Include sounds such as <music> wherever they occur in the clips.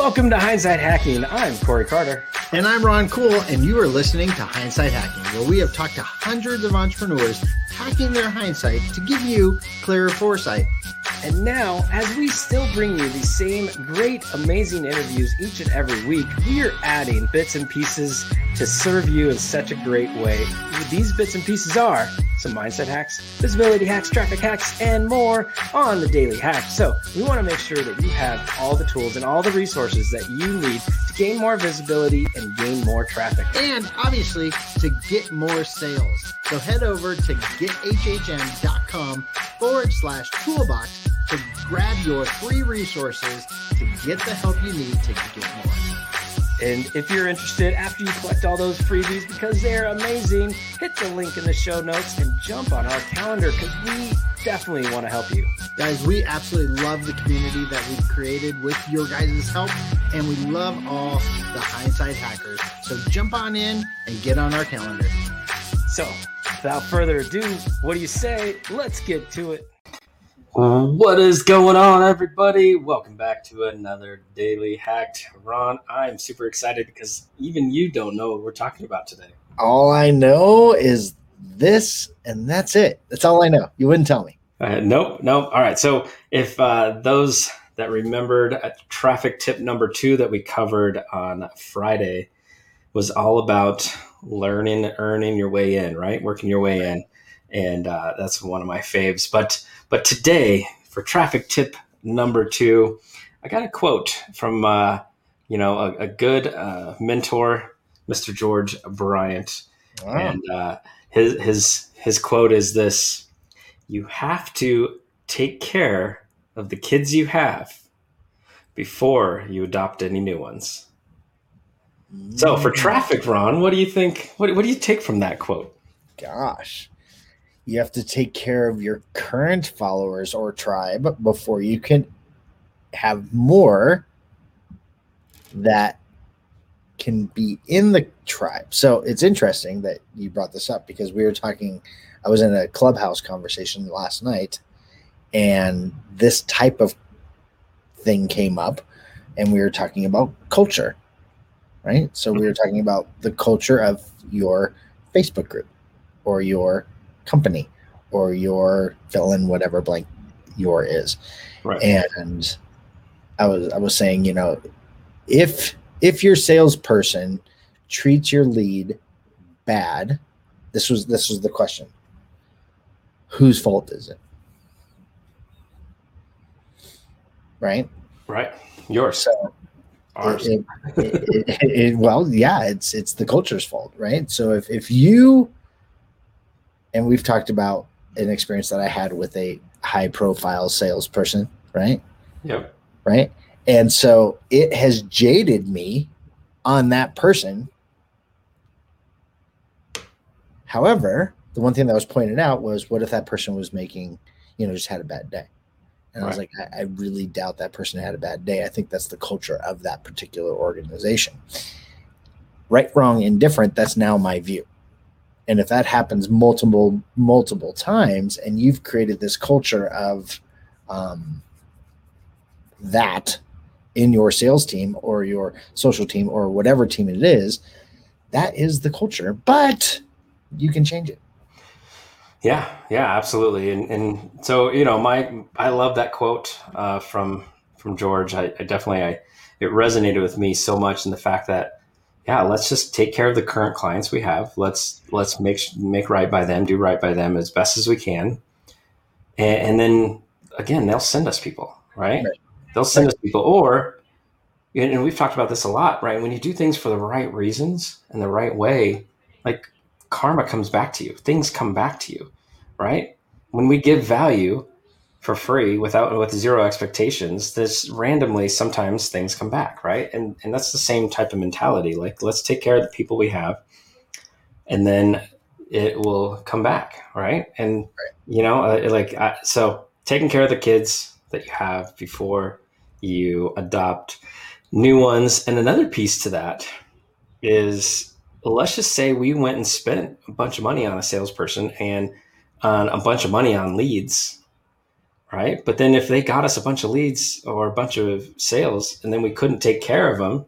Welcome to Hindsight Hacking. I'm Corey Carter. And I'm Ron Cool, and you are listening to Hindsight Hacking, where we have talked to hundreds of entrepreneurs hacking their hindsight to give you clearer foresight. And now, as we still bring you the same great, amazing interviews each and every week, we are adding bits and pieces to serve you in such a great way. These bits and pieces are some mindset hacks, visibility hacks, traffic hacks, and more on the daily hack. So we want to make sure that you have all the tools and all the resources that you need to gain more visibility and gain more traffic. And obviously, to get more sales. So head over to gethhm.com forward slash toolbox to grab your free resources to get the help you need to get more. And if you're interested, after you collect all those freebies, because they're amazing, hit the link in the show notes and jump on our calendar because we definitely want to help you. Guys, we absolutely love the community that we've created with your guys' help, and we love all the hindsight hackers. So jump on in and get on our calendar. So, without further ado, what do you say? Let's get to it. What is going on, everybody? Welcome back to another Daily Hacked. Ron, I'm super excited because even you don't know what we're talking about today. All I know is this, and that's it. That's all I know. You wouldn't tell me. Uh, nope, nope. All right. So, if uh, those that remembered uh, traffic tip number two that we covered on Friday was all about learning, earning your way in, right? Working your way in. And uh, that's one of my faves. But but today, for traffic tip number two, I got a quote from uh, you know a, a good uh, mentor, Mr. George Bryant, wow. and uh, his his his quote is this: "You have to take care of the kids you have before you adopt any new ones." So for mm. traffic, Ron, what do you think? What, what do you take from that quote? Gosh, you have to take care of your current followers or tribe before you can have more that can be in the tribe. So it's interesting that you brought this up because we were talking. I was in a clubhouse conversation last night, and this type of thing came up, and we were talking about culture, right? So we were talking about the culture of your Facebook group or your company or your fill in whatever blank your is. Right. And I was I was saying, you know, if if your salesperson treats your lead bad, this was this was the question. Whose fault is it? Right? Right. Yours. So Ours. It, it, it, well, yeah, it's it's the culture's fault, right? So if if you and we've talked about an experience that I had with a high profile salesperson, right? Yep. Right. And so it has jaded me on that person. However, the one thing that was pointed out was what if that person was making, you know, just had a bad day? And right. I was like, I, I really doubt that person had a bad day. I think that's the culture of that particular organization. Right, wrong, indifferent, that's now my view. And if that happens multiple, multiple times, and you've created this culture of um, that in your sales team or your social team or whatever team it is, that is the culture. But you can change it. Yeah, yeah, absolutely. And and so you know, my I love that quote uh, from from George. I, I definitely I it resonated with me so much in the fact that yeah, let's just take care of the current clients we have. Let's let's make make right by them, do right by them as best as we can, and, and then again, they'll send us people, right? right. They'll send right. us people, or and we've talked about this a lot, right? When you do things for the right reasons and the right way, like karma comes back to you, things come back to you, right? When we give value, for free without with zero expectations this randomly sometimes things come back right? And and that's the same type of mentality. Like let's take care of the people we have and then it will come back right? And right. you know uh, like I, so taking care of the kids that you have before you adopt new ones. And another piece to that is let's just say we went and spent a bunch of money on a salesperson and on a bunch of money on leads right? But then if they got us a bunch of leads or a bunch of sales and then we couldn't take care of them,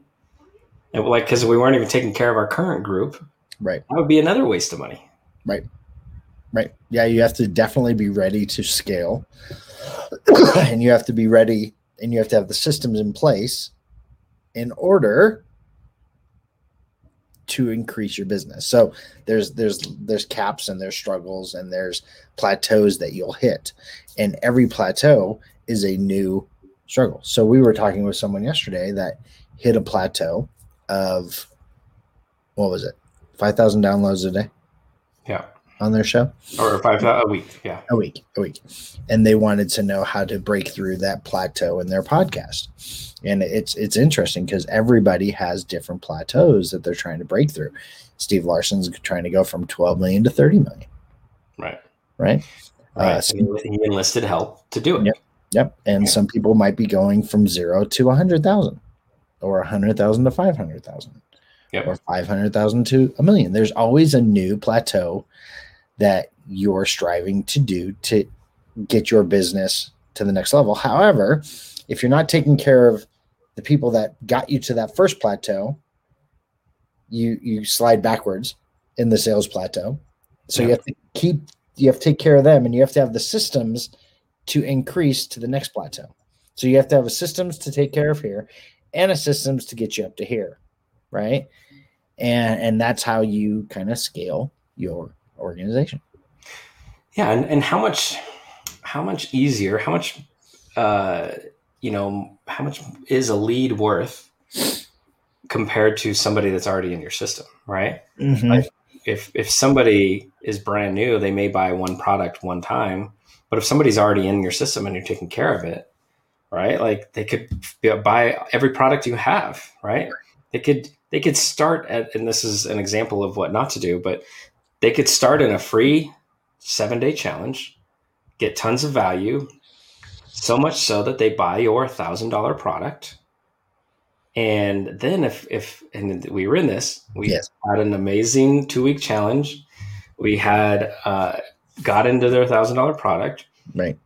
and like because we weren't even taking care of our current group, Right. that would be another waste of money. Right. Right. Yeah, you have to definitely be ready to scale. <coughs> and you have to be ready and you have to have the systems in place in order to increase your business. So there's there's there's caps and there's struggles and there's plateaus that you'll hit. And every plateau is a new struggle. So we were talking with someone yesterday that hit a plateau of what was it? 5,000 downloads a day Yeah, on their show or five a week. Yeah, a week a week and they wanted to know how to break through that plateau in their podcast and it's it's interesting because everybody has different plateaus that they're trying to break through Steve Larsen's trying to go from 12 million to 30 million right. right Right. Uh, so- he enlisted help to do it. Yep. yep and Yeah. some people might be going from zero to 100000 or 100000 to 500000 Yep. or 500,000 to a million. There's always a new plateau that you're striving to do to get your business to the next level. However, if you're not taking care of the people that got you to that first plateau, you you slide backwards in the sales plateau. So you have to keep you have to take care of them and you have to have the systems to increase to the next plateau. So you have to have a systems to take care of here and a systems to get you up to here, right? And and that's how you kind of scale your organization. Yeah, and, and how much how much easier, how much uh you know, how much is a lead worth compared to somebody that's already in your system, right? Mhm. If if somebody is brand new, they may buy one product one time, but if somebody's already in your system and you're taking care of it, right? Like they could buy every product you have, right? They could they could start at and this is an example of what not to do, but they could start in a free 7-day challenge, get tons of value, so much so that they buy your $1000 product. And then if if and we were in this, we Yes. had an amazing 2-week challenge. We had uh got into their $1000 product Right.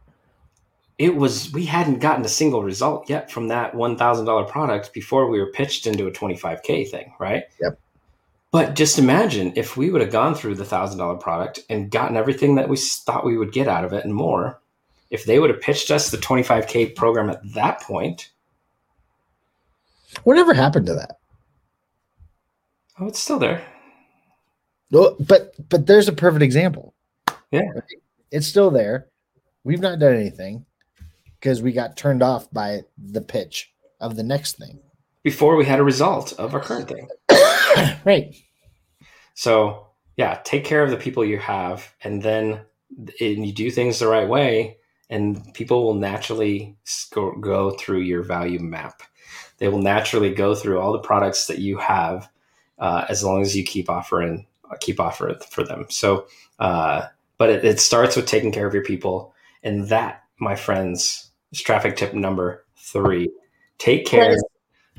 it was we hadn't gotten a single result yet from that $1000 product before we were pitched into a 25k thing right Yep. But just imagine if we would have gone through the $1000 product and gotten everything that we thought we would get out of it and more if they would have pitched us the 25k program at that point Whatever happened to that? oh it's still there Well, but but there's a perfect example. Yeah. It's still there. We've not done anything because we got turned off by the pitch of the next thing. before we had a result of our current thing <coughs> right. So yeah, take care of the people you have, and then and you do things the right way, and people will naturally go, go through your value map. They will naturally go through all the products that you have, uh, as long as you keep offering keep offering for them. So, uh, but it, it starts with taking care of your people, and that, my friends, is traffic tip number three. Take care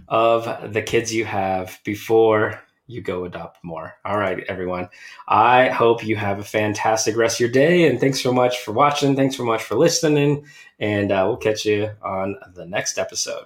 of the kids you have before you go adopt more. All right, everyone. I hope you have a fantastic rest of your day. And thanks so much for watching. Thanks so much for listening. And uh, we'll catch you on the next episode.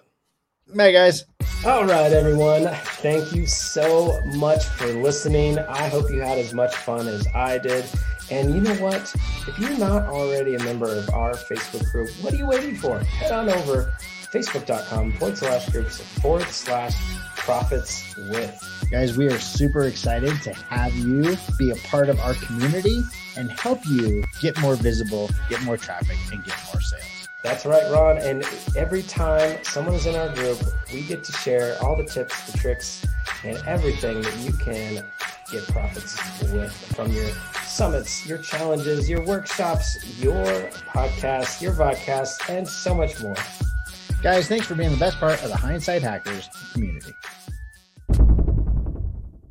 Bye, guys. All right, everyone. Thank you so much for listening. I hope you had as much fun as I did. And you know what? If you're not already a member of our Facebook group, what are you waiting for? Head on over facebook.com forward slash groups forward slash profits with. Guys, we are super excited to have you be a part of our community and help you get more visible, get more traffic, and get more sales. That's right, Ron. And every time someone is in our group, we get to share all the tips, the tricks, and everything that you can get profits with from your summits, your challenges, your workshops, your podcasts, your vodcasts, and so much more. Guys, thanks for being the best part of the Hindsight Hackers community.